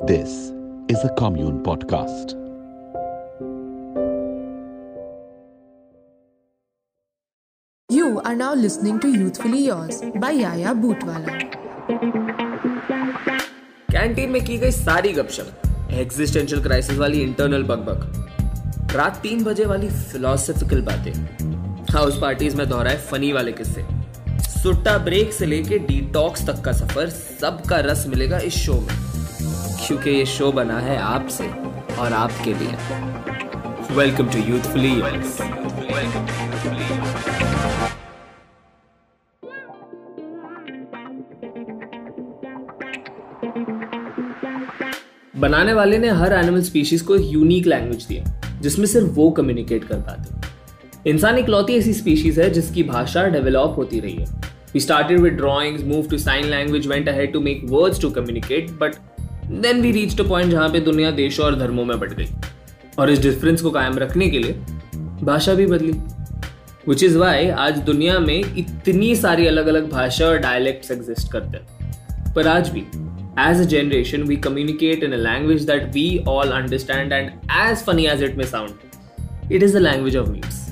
This is a Commune Podcast. You are now listening to Youthfully Yours by Yaya Bootwala. Canteen में की गई सारी गपशप existential crisis वाली इंटरनल बकबक रात तीन बजे वाली फिलोसफिकल बातें हाउस पार्टीज़ में दोहराए फनी वाले किस्से सुट्टा ब्रेक से लेके डिटॉक्स तक का सफ़र सबका रस मिलेगा इस शो में क्योंकि ये शो बना है आपसे और आपके लिए। वेलकम टू यूथफुली बनाने वाले ने हर एनिमल स्पीशीज को यूनिक लैंग्वेज दिया जिसमें सिर्फ़ वो कम्युनिकेट कर पाते। इंसान इकलौती ऐसी स्पीशीज है जिसकी भाषा डेवलप होती रही है। We started with drawings, moved to sign language, went ahead to make words to communicate, but then we reach a point जहाँ पे दुनिया देशों और धर्मों में बट गई। और इस डिफरेंस को कायम रखने के लिए भाषा भी बदली। विच इज़ वाई आज दुनिया में इतनी सारी अलग अलग भाषा और डायलेक्ट एग्जिस्ट करते हैं। पर आज भी as a generation we communicate in a language that we all understand and as funny as it may sound it is the language of memes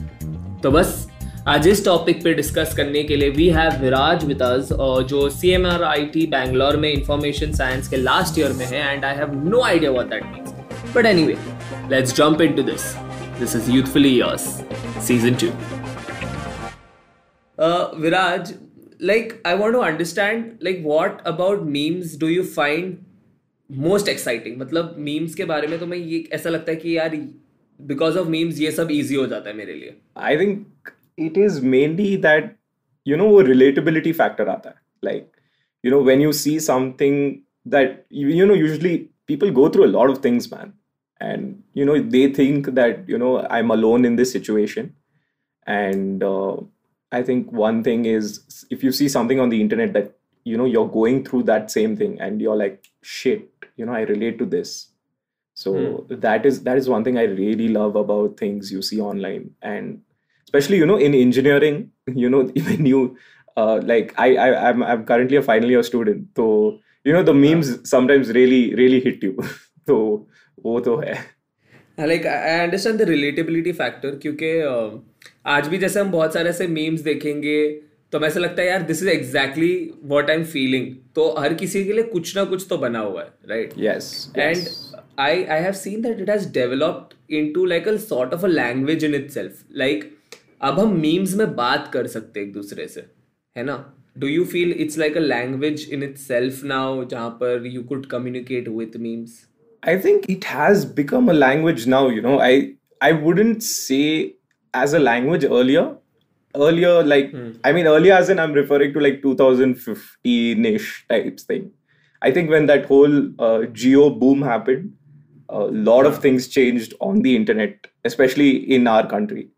तो बस आज इस टॉपिक पे डिस्कस करने के लिए we have Viraj with us जो C M R I T Bangalore में इंफॉर्मेशन साइंस के लास्ट ईयर में है and I have no idea what that means but anyway let's jump into this this is youthfully yours season two Viraj like i want to understand like what about memes do you find most exciting? मतलब memes के बारे में तो मैं ये ऐसा लगता है कि यार because of memes ये सब easy हो जाता है मेरे लिए। I think it is mainly that you know a relatability factor at that. like you know when you see something that you know usually people go through a lot of things man and you know they think that you know i'm alone in this situation and uh, i think one thing is if you see something on the internet that you know you're going through that same thing and you're like shit you know i relate to this so mm. that is that is one thing i really love about things you see online and especially you know in engineering you know even you uh, like I, I I'm I'm currently a final year student. So you know the memes sometimes really really hit you. So वो तो है. Like I understand the relatability factor क्योंकि आज भी जैसे हम बहुत सारे ऐसे मीम्स देखेंगे तो ऐसा लगता है यार this is exactly what I am feeling तो हर किसी के लिए कुछ ना कुछ तो बना हुआ है right yes and I I have seen that it has developed into like a sort of a language in itself like अब हम मीम्स में बात कर सकते एक दूसरे से है ना do you feel it's like a language in itself now जहाँ पर you could communicate with memes I think it has become a language now. You know, I I wouldn't say as a language earlier. Earlier, like hmm. I mean, earlier as in I'm referring to like 2015-ish types thing. I think when that whole uh, geo boom happened, a lot yeah. of things changed on the internet, especially in our country.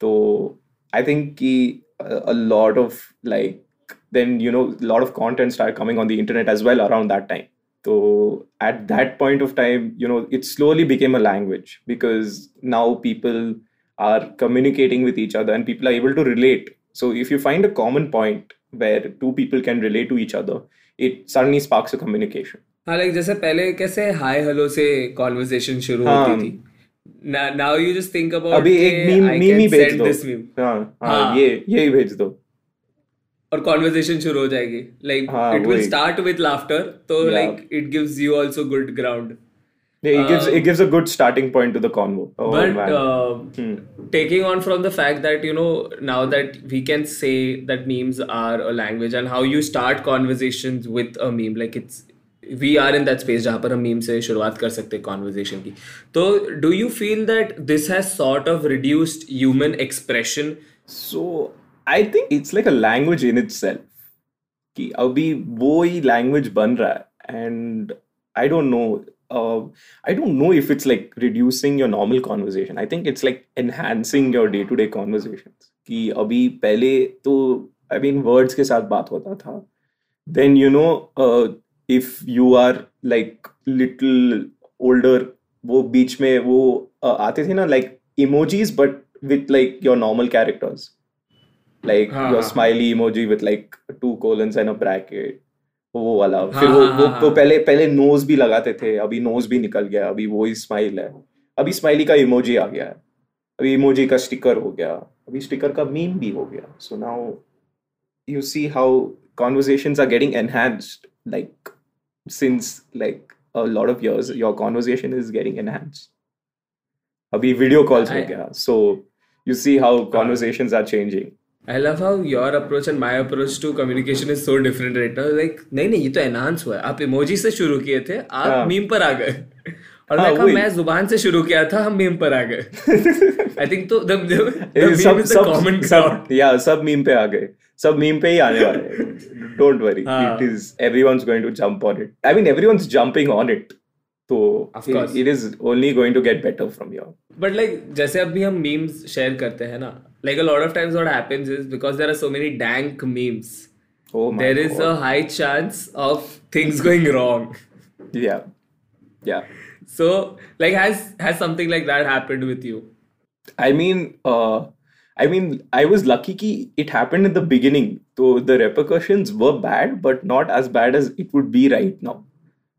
So I think a, a lot of like then you know a lot of content started coming on the internet as well around that time so at that point of time, you know, it slowly became a language because now people are communicating with each other and people are able to relate. So if you find a common point where two people can relate to each other, it suddenly sparks a communication. हाँ like जैसे पहले कैसे hi hello से conversation शुरू हाँ, होती थी now you just think about अभी एक मीम मीम ही भेज दो हाँ, हाँ, हाँ ये यही भेज दो और कॉन्वर्जेशन शुरू हो जाएगी like it will start with laughter तो like it gives you also good ground Yeah, it gives it gives a good starting point to the convo. Oh, but uh, hmm. taking on from the fact that you know now that we can say that memes are a language and how you start conversations with a meme, like it's we are in that space जहाँ पर हम meme से शुरुआत कर सकते हैं conversation की. तो do you feel that this has sort of reduced human expression? So I think it's like a language in itself कि अभी वो ही लैंग्वेज बन रहा है and I don't know I don't know if it's like reducing your normal conversation I think it's like enhancing your day to day conversation कि अभी पहले तो आई मीन वर्ड्स के साथ बात होता था then you know if you are like little older वो बीच में वो आते थे ना like emojis but with like your normal characters like your smiley emoji with like two colons and a bracket. वो वाला। फिर हाँ, वो हाँ, वो हाँ, वो हाँ। पहले पहले नोज़ भी लगाते थे अभी नोज़ भी निकल गया अभी वो ही स्माइल है। अभी स्माइली का इमोजी आ गया है। अभी इमोजी का स्टिकर हो गया। अभी स्टिकर का मीम भी हो गया। So now you see how conversation are getting enhanced like since like a lot of years your conversation is getting enhanced abhi video calls ho I- gaya so you see how conversations are changing I love how your approach and my approach to communication is so different right now. Like, नहीं नहीं ये तो enhance हुआ है आप emoji से शुरू किए थे आप हाँ। मीम पर आ गए और हाँ, देखा मैं ज़ुबान से शुरू किया था हम मीम पर आ गए. आई थिंक तो दब दब सब सब कॉमन सब या सब मीम पे आ गए। सब मीम पे ही आने वाले don't worry it is everyone's going to jump on it I mean everyone's jumping on it तो it is only going to get better from your but like जैसे अभी हम मीम्स शेयर करते हैं ना like a lot of times what happens is because there are so many dank memes oh my there is a high chance of things going wrong या या so like has has something like that happened with you I mean, uh, I mean, I was lucky ki it happened in the beginning. So the repercussions were bad, but not as bad as it would be right now.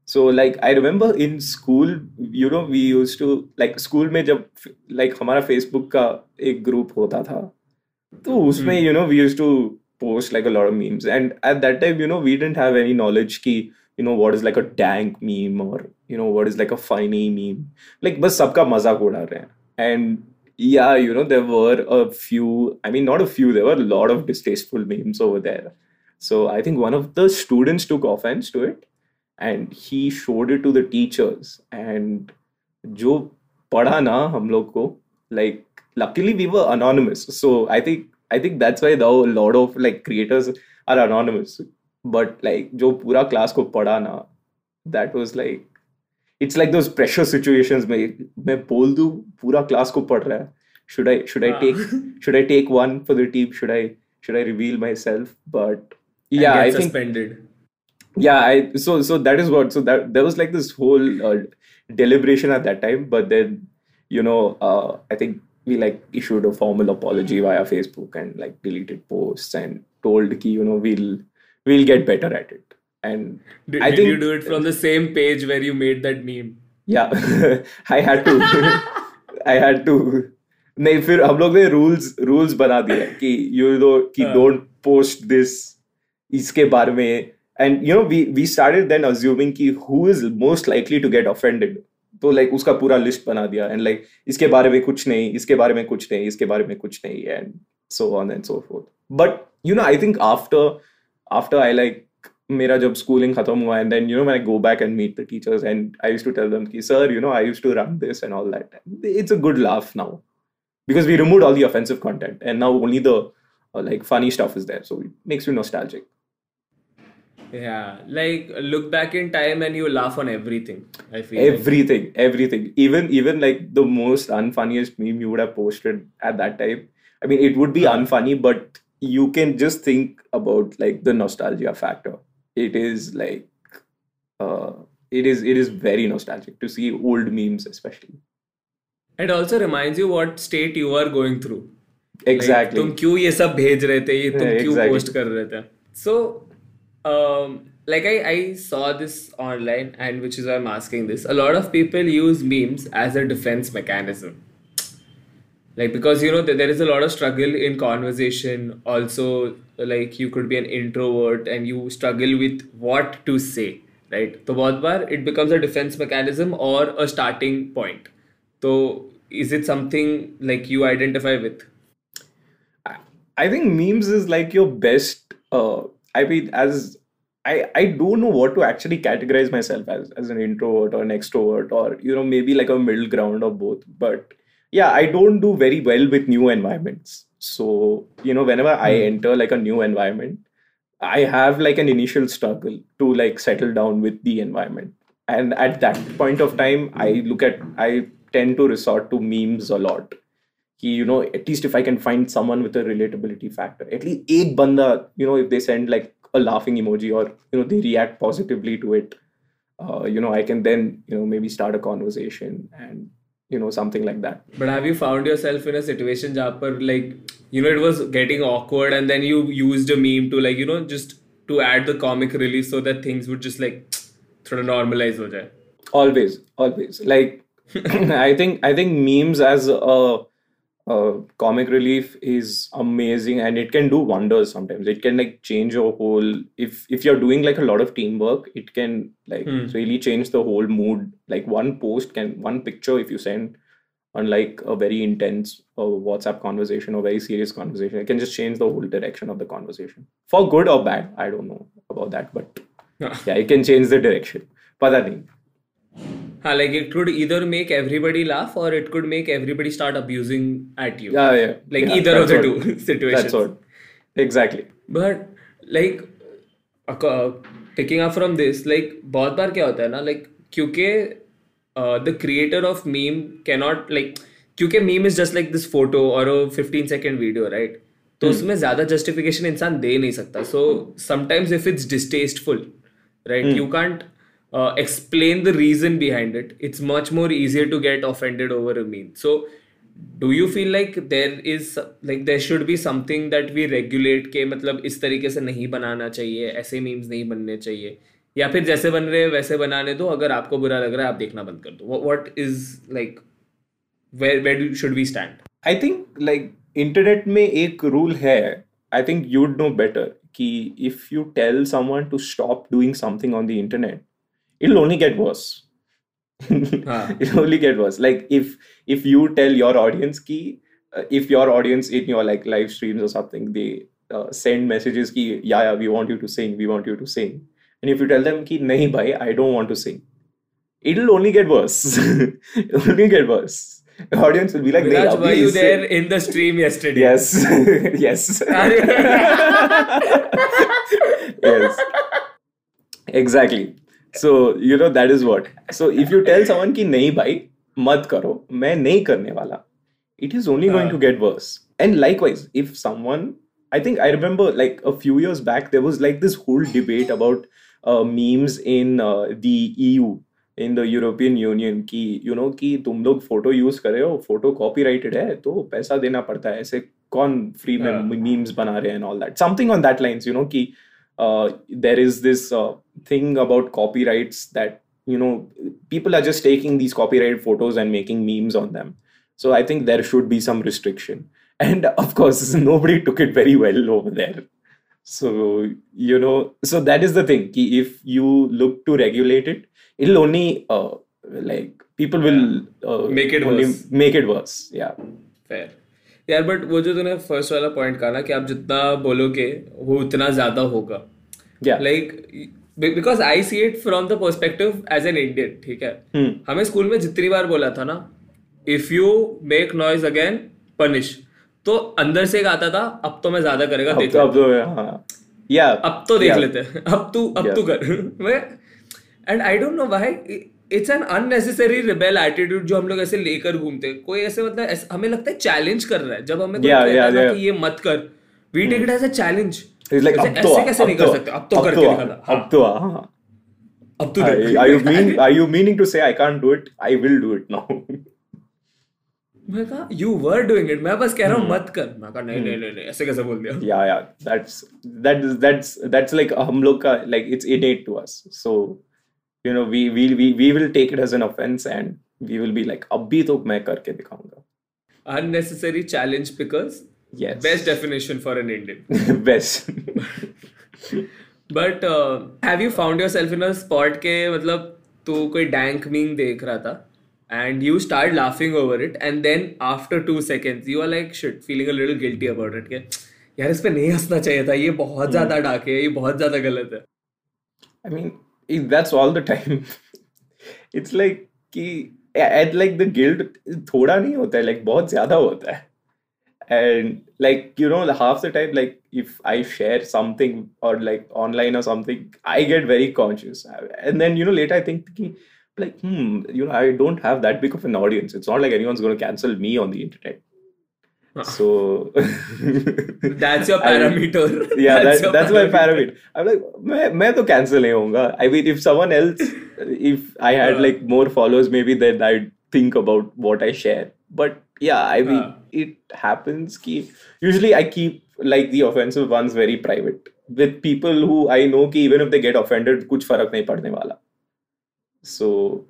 So like I remember in school, you know, we used to like school में जब like हमारा Facebook का एक group होता था, तो उसमें you know we used to post like a lot of memes, and at that time you know we didn't have any knowledge कि you know what is like a dank meme or you know what is like a funny meme. Like but sabka mazak uda rahe and yeah you know there were a few i mean not a few there were a lot of distasteful memes over there. So i think one of the students took offense to it and he showed it to the teachers. And jo padha na hum log ko like luckily we were anonymous. So i think i think that's why now a lot of like creators are anonymous. But like, जो पूरा class को पढ़ा ना, that was like, it's like those pressure situations में मैं बोल दूं पूरा क्लास को पढ़ रहा है should I should I हाँ. take should I take one for the team should I should I reveal myself but And yeah get I think suspended yeah I so so that is what so that there was like this whole uh, deliberation at that time but then you know uh, I think we like issued a formal apology via Facebook and like deleted posts and told ki you know we'll we'll get better at it and did, I did think you do it from the same page where you made that meme yeah i had to i had to नहीं फिर हम लोग ने rules rules बना दिए कि you know कि हाँ. डोंट पोस्ट दिस इसके बारे में and you know we we started then assuming कि who is most likely to get offended तो लाइक उसका पूरा लिस्ट बना दिया एंड लाइक इसके बारे में कुछ नहीं इसके बारे में कुछ नहीं इसके बारे में कुछ नहीं and so on and so forth but you know I think after after I like मेरा जब स्कूलिंग खत्म हुआ and then you know when I go back and meet the teachers and I used to tell them कि sir you know I used to run this and all that it's a good laugh now because we removed all the offensive content and now only the uh, like funny stuff is there so it makes you nostalgic yeah like look back in time and you laugh on everything i feel like. everything everything even even like the most unfunniest meme you would have posted at that time i mean it would be unfunny but you can just think about like the nostalgia factor it is like uh it is it is very nostalgic to see old memes especially it also reminds you what state you are going through Like, exactly तुम क्यों ये सब भेज रहे थे ये तुम Yeah, क्यों exactly. पोस्ट कर रहे थे so um like I, I saw this online and which is why I'm asking this a lot of people use memes as a defense mechanism like because you know there is a lot of struggle in conversation. Also like you could be an introvert and you struggle with what to say right? So word bar it becomes a defense mechanism or a starting point. So is it something like you identify with? I think memes is like your best uh, i mean as i i don't know what to actually categorize myself as as an introvert or an extrovert or you know maybe like a middle ground or both but yeah i don't do very well with new environments. So you know whenever i hmm. enter like a new environment i have like an initial struggle to like settle down with the environment. And at that point of time i hmm. look at i tend to resort to memes a lot. You know at least if i can find someone with a relatability factor at least eight banda you know if they send like a laughing emoji or you know they react positively to it uh, you know i can then you know maybe start a conversation and you know something like that. But have you found yourself in a situation where like you know it was getting awkward and then you used a meme to like you know just to add the comic relief so that things would just like sort of normalize ho jaye? Always always. Like i think i think memes as a uh, comic relief is amazing and it can do wonders sometimes. It can like change your whole if if you're doing like a lot of teamwork it can like mm. really change the whole mood. Like one post can one picture if you send on like a very intense uh, whatsapp conversation or very serious conversation it can just change the whole direction of the conversation. For good or bad i don't know about that but yeah, it can change the direction. But i think हाँ like it could either make everybody laugh or it could make everybody start abusing at you yeah yeah like yeah, either of the that's two what- situations that's what exactly but like uh, picking up from this like बहुत बार क्या होता है ना like क्योंकि uh, the creator of meme cannot like क्योंकि meme is just like this photo or a 15 second video right तो उसमें ज्यादा justification इंसान दे नहीं सकता so sometimes if it's distasteful right you can't uh, explain the reason behind it it's much more easier to get offended over a meme so do you feel like there is like there should be something that we regulate के मतलब इस तरीके से नहीं बनाना चाहिए ऐसे memes नहीं बनने चाहिए या फिर जैसे बन रहे हैं वैसे बनाने दो अगर आपको बुरा लग रहा है आप देखना बंद कर दो what is like where where should we stand I think like internet में एक rule है I think you'd know better कि if you tell someone to stop doing something on the internet it'll only get worse. It'll only get worse. Like if if you tell your audience ki uh, if your audience in your like live streams or something they uh, send messages ki yeah yeah we want you to sing we want you to sing. And if you tell them ki nahi bhai I don't want to sing it'll only get worse. It'll only get worse. The audience will be like Viraj, "Nahi, were you there in the stream yesterday? Yes, yes, yes. Exactly. So you know that is what. So if you tell someone कि नहीं भाई मत करो मैं नहीं करने वाला it is only going to get worse. And likewise, if someone, I think I remember like a few years back, there was like this whole debate about uh, memes in uh, the EU, in the European Union, कि you know कि तुम लोग photo use कर रहे हो photo copyrighted है तो पैसा देना पड़ता है ऐसे कौन फ्री में हाँ. मीम्स बना रहे हैं all that. Something on that lines, you know कि uh, Uh, there is this uh, thing about copyrights that you know people are just taking these copyright photos and making memes on them. So i think there should be some restriction. And of course nobody took it very well over there. So you know so that is the thing. If you look to regulate it it'll only uh, like people will uh, make it only worse. make it worse. Yeah. Fair. यार but वो जो तूने first वाला point कहा ना कि आप जितना बोलोगे वो उतना ज़्यादा होगा। Like because I see it from the perspective as an Indian ठीक है? Hmm. हमें स्कूल में जितनी बार बोला था ना if you make noise again punish तो अंदर से एक आता था अब तो मैं ज़्यादा करेगा देख अब तो हाँ। yeah. अब तो देख लेते हैं। अब तू अब तू कर। मैं and I don't know why it's an unnecessary rebel attitude जो हम लोग ऐसे लेकर घूमते हैं कोई ऐसे मतलब ऐसे, हमें लगता है चैलेंज कर रहा है जब हमें Yeah, yeah, yeah. कि ये मत कर we take it as a challenge ऐसे अब तो कैसे नहीं तो कर सकते अब तो करके तो आ, दिखाना अब हाँ, तो आ, हाँ अब तो देख you mean are you meaning to say I can't do it? I will do it now. मैं कहा यू वर डूइंग इट मैं बस कह रहा हूँ Hmm. मत कर मैं कहा नहीं नहीं नहीं नहीं ऐसे कैसे बोल दिया yeah. That's that is that's that's like हम लोग का like it's innate to us. So you know we we we we will take it as an offense and we will be like अभी तो मैं करके दिखाऊँगा. unnecessary challenge because Yes. best definition for an Indian Best. But have you found yourself in spot के मतलब तू कोई dank meme देख रहा था and you start laughing over it and then after two seconds you are like shit feeling a little guilty about it के यार इस पे नहीं हंसना चाहिए था ये बहुत ज़्यादा डाक है ये बहुत ज़्यादा गलत है I mean, it- that's all the time. it's like कि at like the guilt थोड़ा नहीं होता है like बहुत ज्यादा होता है and like you know half the time like if I share something or like online or something I get very conscious and then you know later I think कि, like hmm you know I don't have that big of an audience it's not like anyone's going to cancel me on the internet So that's your I mean, parameter yeah that, that's parameter. my parameter i'm like मैं मैं तो cancel नहीं होऊँगा i mean if someone else if i had हाँ. like more followers maybe then i'd think about what i share but yeah i mean हाँ. it happens ki usually i keep like the offensive ones very private with people who I know कि even if they get offended कुछ फ़र्क नहीं पड़ने वाला so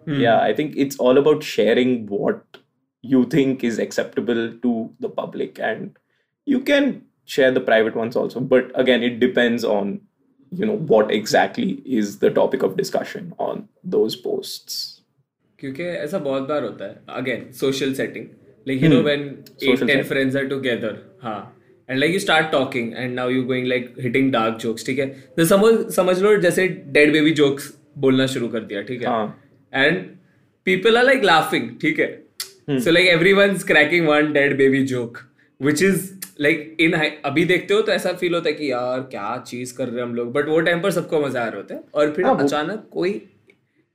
Hmm. yeah I think it's all about sharing what you think is acceptable to the public and you can share the private ones also but again it depends on you know what exactly is the topic of discussion on those posts क्योंकि ऐसा बहुत बार होता है again social setting like you know when at Social ten setting. Friends are together हाँ and like you start talking and now you going like hitting dark jokes ठीक है तो समझ समझ लो जैसे डेड बेबी जोक्स बोलना शुरू कर दिया ठीक है हाँ and people are like laughing ठीक है Hmm. So like every one cracking one dead baby joke which is like in अभी देखते हो तो ऐसा फील होता है कि यार क्या चीज़ कर रहे हैं हम लोग बट वो टाइम पर सबको मज़ा आ रहा होता है और फिर हाँ, अचानक कोई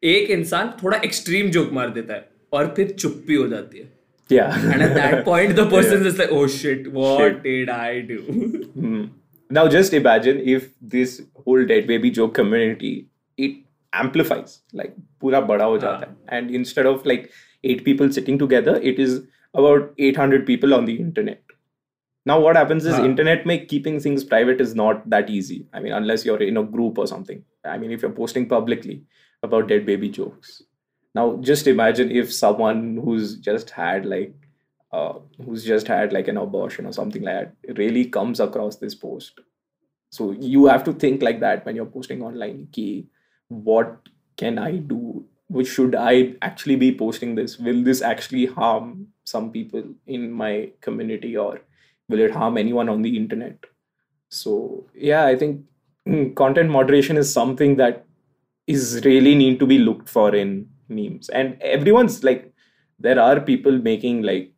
एक इंसान थोड़ा एक्सट्रीम जोक मार देता है और फिर चुप्पी हो जाती है yeah and at that point the person is like oh shit what Shit. Did I do Hmm. Now, just imagine if this whole dead baby joke community it amplifies like pura bada ho jata hai. and instead of like eight people sitting together, it is about 800 people on the internet. Now, what happens is Huh. internet make keeping things private is not that easy. I mean, unless you're in a group or something. I mean, if you're posting publicly about dead baby jokes. Now, just imagine if someone who's just had like uh, who's just had like an abortion or something like that really comes across this post. So you have to think like that when you're posting online. Ki, what can I do? Which should I actually be posting this? Will this actually harm some people in my community or will it harm anyone on the internet? So yeah, I think content moderation is something that is really need to be looked for in memes and everyone's like there are people making like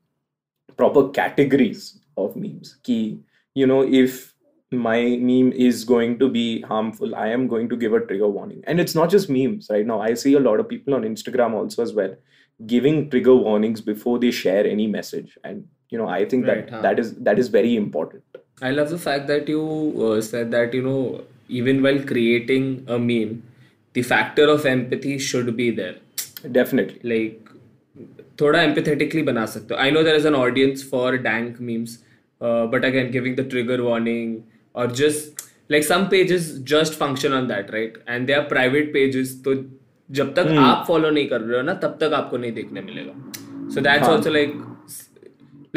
proper categories of memes key you know if my meme is going to be harmful i am going to give a trigger warning and it's not just memes right now i see a lot of people on instagram also as well giving trigger warnings before they share any message and you know i think Right, that huh. that is that is very important I love the fact that you uh, said that you know even while creating a meme, the factor of empathy should be there. definitely Like थोड़ा empathetically बना सकते हो. I know there is an audience for dank memes, uh, but again giving the trigger warning or just like some pages just function on that, right? And they are private pages, तो जब तक आप follow नहीं कर रहे हो ना तब तक आपको नहीं देखने मिलेगा. So that's हाँ. also like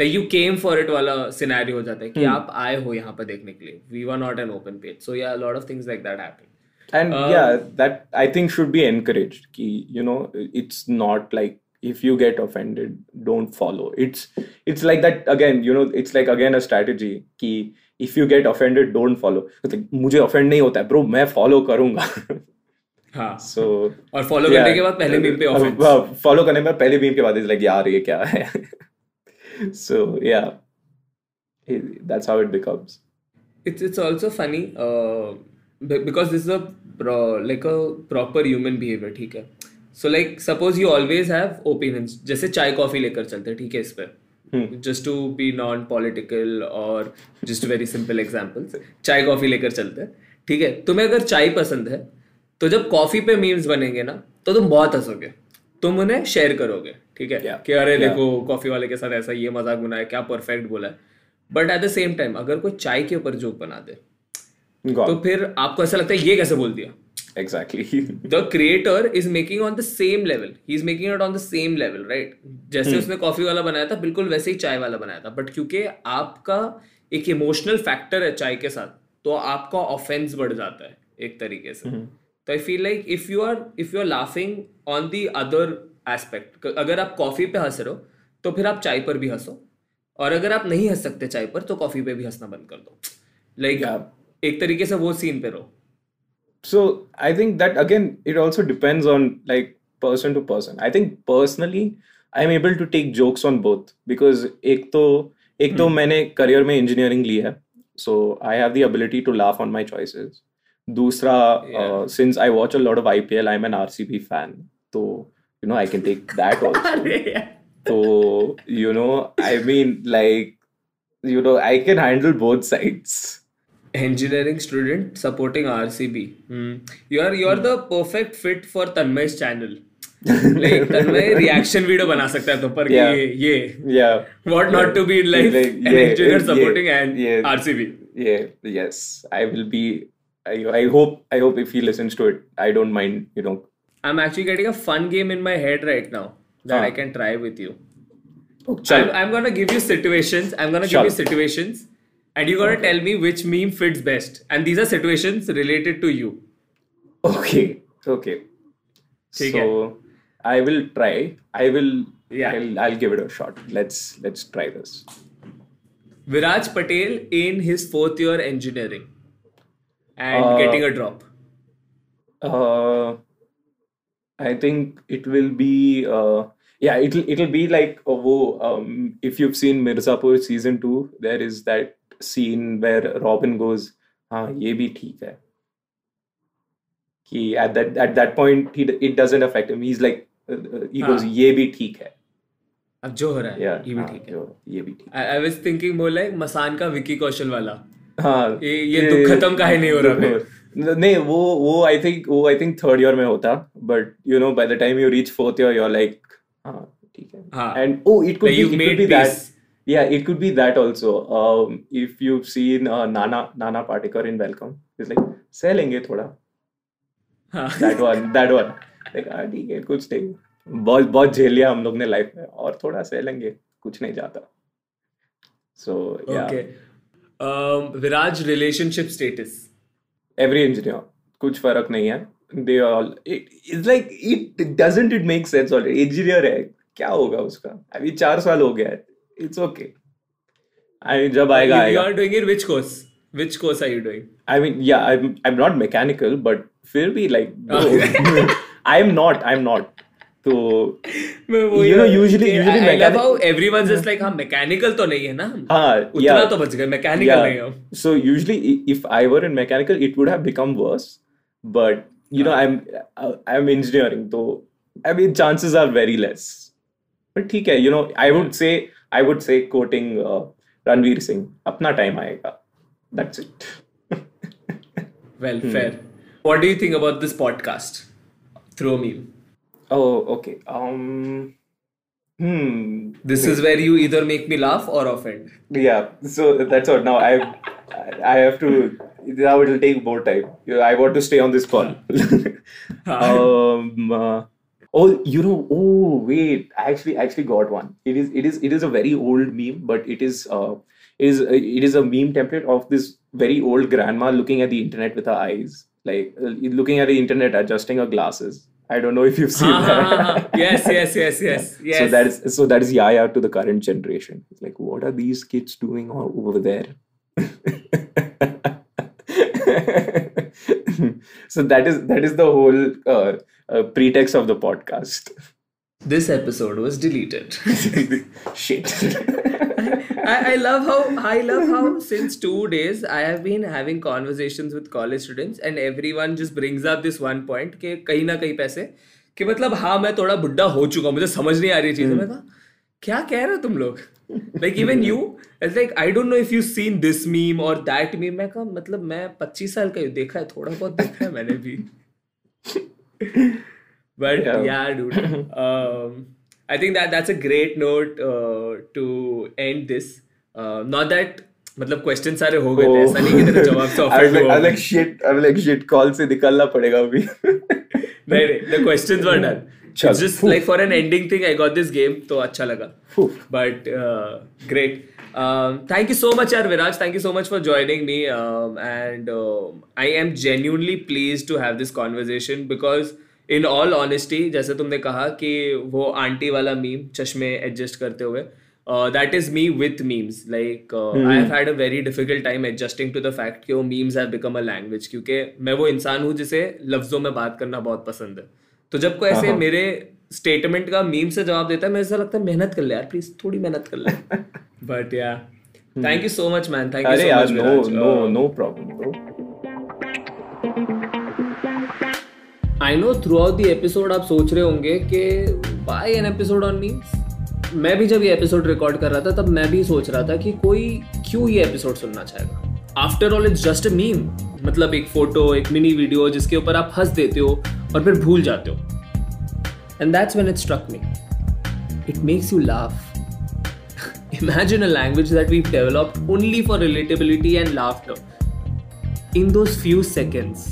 like you came for it वाला सिनेरियो हो जाता है कि आप आए हो यहाँ पर देखने के लिए we were not an open page so yeah lot of things like that happen and Uh, yeah that i think should be encouraged ki, you know it's not like if you get offended don't follow it's it's like that again you know it's like again a strategy ki if you get offended don't follow मुझे offend नहीं होता है bro मैं follow करूँगा। Follow करने के पहले meme के बाद इज़ लाइक यार ये क्या सो या that's how it becomes it's it's also funny because this is a like a proper human behaviour ठीक है? So like suppose you always have opinions जैसे चाय कॉफ़ी लेकर चलते हैं ठीक है इस पर पे just to be non political or just very simple examples चाय कॉफ़ी लेकर चलते हैं। ठीक है? तुम्हें अगर चाय पसंद है तो जब कॉफ़ी पे मीम्स बनेंगे ना तो तुम बहुत हंसोगे। तुम उन्हें शेयर करोगे। ठीक है? Yeah. कि अरे Yeah. देखो कॉफ़ी वाले के साथ ऐसा ये मज़ाक बनाया क्या परफेक्ट बोला है। But at the same time अगर कोई चाय के ऊपर जोक बना दे. तो फिर आपको ऐसा लगता है ये कैसे बोल दिया? Exactly. The creator is making on the same level he is making it on the same level right जैसे उसने कॉफ़ी वाला बनाया था बिल्कुल वैसे ही चाय वाला बनाया था। बट क्योंकि आपका एक इमोशनल फैक्टर है चाय के साथ तो आपका ऑफेंस बढ़ जाता है एक तरीके से। तो I feel like if you are if you are laughing on the other aspect अगर आप कॉफ़ी पे हंस रहे हो तो फिर आप चाय पर भी हंसो। और अगर आप नहीं हंस सकते चाय पर तो कॉफ़ी पे भी हंसना बंद कर दो। Like Yeah. एक तरीके से वो सीन पे रहो। so i think that again it also depends on like person to person. I think personally i'm able to take jokes on both because ek to ek to hmm. maine career mein engineering li so i have the ability to laugh on my choices. Dusra uh, yeah. uh, since i watch a lot of ipl i'm an rcb fan so you know i can take that also. So you know i mean like you know i can handle both sides engineering student supporting RCB. Hmm. You are you are the perfect fit for Tanmay's channel. like Tanmay reaction video बना सकता है तो पर कि Yeah. ये ये yeah what not to be in life Like, an yeah, engineer yeah, supporting and yeah. RCB. yeah yes i will be I, I hope I hope if he listens to it, I don't mind. You know. I'm actually getting a fun game in my head right now that Huh. I can try with you. Oh, I'm, chal. I'm gonna give you situations. I'm gonna Sure. give you situations, and you gotta tell me which meme fits best. And these are situations related to you. Okay. Okay. ठीक so I will try. I will. Yeah. I'll, I'll give it a shot. Let's let's try this. Viraj Patel in his fourth year engineering and Uh, getting a drop. Uh, I think it will be. Uh, yeah, it'll it'll be like wo, um, if you've seen Mirzapur season two, there is that scene where Robin goes, "हाँ ये भी ठीक है." He at that at that point he it doesn't affect him. He's like uh, uh, he goes, हाँ. "ये भी ठीक है." अब जो हो रहा है Yeah, ये भी हाँ, ठीक है ये भी ठीक. I was thinking more like Masaan का विकी कौशल वाला हाँ ये ये दुख खत्म काहे नहीं हो रहा फिर? नहीं वो वो आई थिंक वो आई थिंक थर्ड ईयर में होता but you know by the time you reach fourth year you are like हाँ ठीक है हाँ. And oh it could be it could be that yeah it could be that also um if you've seen uh, nana nana patekar in welcome it's like लेंगे थोड़ा हाँ. that one that one like हाँ ठीक है कुछ नहीं बहुत बहुत झेल लिया हम लोग ने लाइफ में और थोड़ा सह लेंगे कुछ नहीं जाता so yeah Okay. Um, Viraj relationship status. every engineer कुछ फ़र्क नहीं है they all it, it's like it doesn't it make sense already engineer है क्या होगा उसका अभी चार साल हो गया है it's okay I जब आएगा you, you आएगा are doing it which course? Which course are you doing? I mean yeah I'm I'm not mechanical but फिर भी like bro, I'm not I'm not तो You know, usually- usually I, I love mechanic- how everyone's just like हाँ mechanical तो नहीं है ना हम हाँ उतना yeah तो बच गए मैकेनिकल नहीं हम So usually, i- if I were in mechanical, it would have become worse. But you know, I'm uh, I'm engineering, so I mean, chances are very less. But ठीक है, you know, I would say I would say, quoting uh, Ranveer Singh, "Apna time aayega." That's it. well, hmm. fair. What do you think about this podcast? Throw me. Oh, okay. Um. Hmm. This is where you either make me laugh or offend. Yeah. So that's all. Now I, I have to. Now it will take more time. I want to stay on this call. um, uh, Oh, you know. Oh, wait. I actually, I actually got one. It is, it is, it is a very old meme, but it is, uh, it is, uh, it is a meme template of this very old grandma looking at the internet with her eyes, like uh, looking at the internet, adjusting her glasses. I don't know if you've seen uh-huh. that. yes, yes, yes, yes, yes. So that is, so that is Yaya to the current generation. It's like, what are these kids doing over there? so that is that is the whole uh, uh, pretext of the podcast. this episode was deleted. Shit. I, I love how I love how since two days I have been having conversations with college students and everyone just brings up this one point कि कहीं ना कहीं पैसे कि मतलब हाँ मैं थोड़ा बुढ़ा हो चुका हूँ मुझे समझ नहीं आ रही चीज़ें मैं कहा क्या कह रहे हो तुम लोग? Like even you it's like I don't know if you seen this meme और दैट मीम मैं कहा मतलब मैं पच्चीस साल का देखा है थोड़ा बहुत देखा है मैंने भी। बट यार I think that that's a great note to and this not that मतलब क्वेश्चन सारे हो गए थे oh. जवाब से से निकलना पड़ेगा अभी। नहीं नहीं चल, it's just फू. like for an ending thing I got this game तो अच्छा लगा uh, great um, thank you so much यार विराज thank you so much for joining me um, and um, I am genuinely pleased to have this conversation because in all honesty जैसे तुमने कहा कि वो aunty वाला मीम चश्मे adjust करते हुए uh, that is me with memes like uh, I have had a very difficult time adjusting to the fact कि वो memes have become a language क्योंकि मैं वो इंसान हूँ जिसे लफ्जों में बात करना बहुत पसंद है तो जब कोई ऐसे हाँ। मेरे स्टेटमेंट का मीम से जवाब देता है मेरे ऐसा लगता है मेहनत कर ले यार प्लीज़ थोड़ी मेहनत कर ले। बट या thank you so much man thank you so much no no no problem bro. I know throughout the episode आप सोच रहे होंगे कि why an episode on memes मैं भी जब ये एपिसोड रिकॉर्ड कर रहा था तब मैं भी सोच रहा था कि कोई क्यों ये एपिसोड सुनना चाहेगा? After all it's just a meme मतलब एक फ़ोटो एक मिनी वीडियो जिसके ऊपर आप हंस देते हो और फिर भूल जाते हो। And that's when it struck me it makes you laugh imagine a language that we develop only for relatability and laughter in those few seconds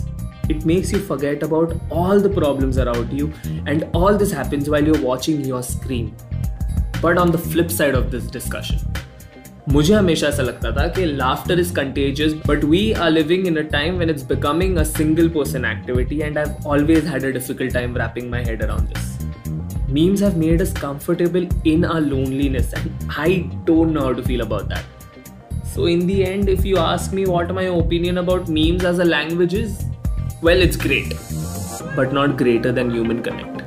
it makes you forget about all the problems around you and all this happens while you are watching your screen but on the flip side of this discussion मुझे हमेशा ऐसा लगता था कि laughter is contagious but we are living in a time when it's becoming a single person activity and I always had a difficult time wrapping my head around this memes have made us comfortable in our loneliness and I don't know how to feel about that so in the end if you ask me what my opinion about memes as a language well it's great but not greater than human connect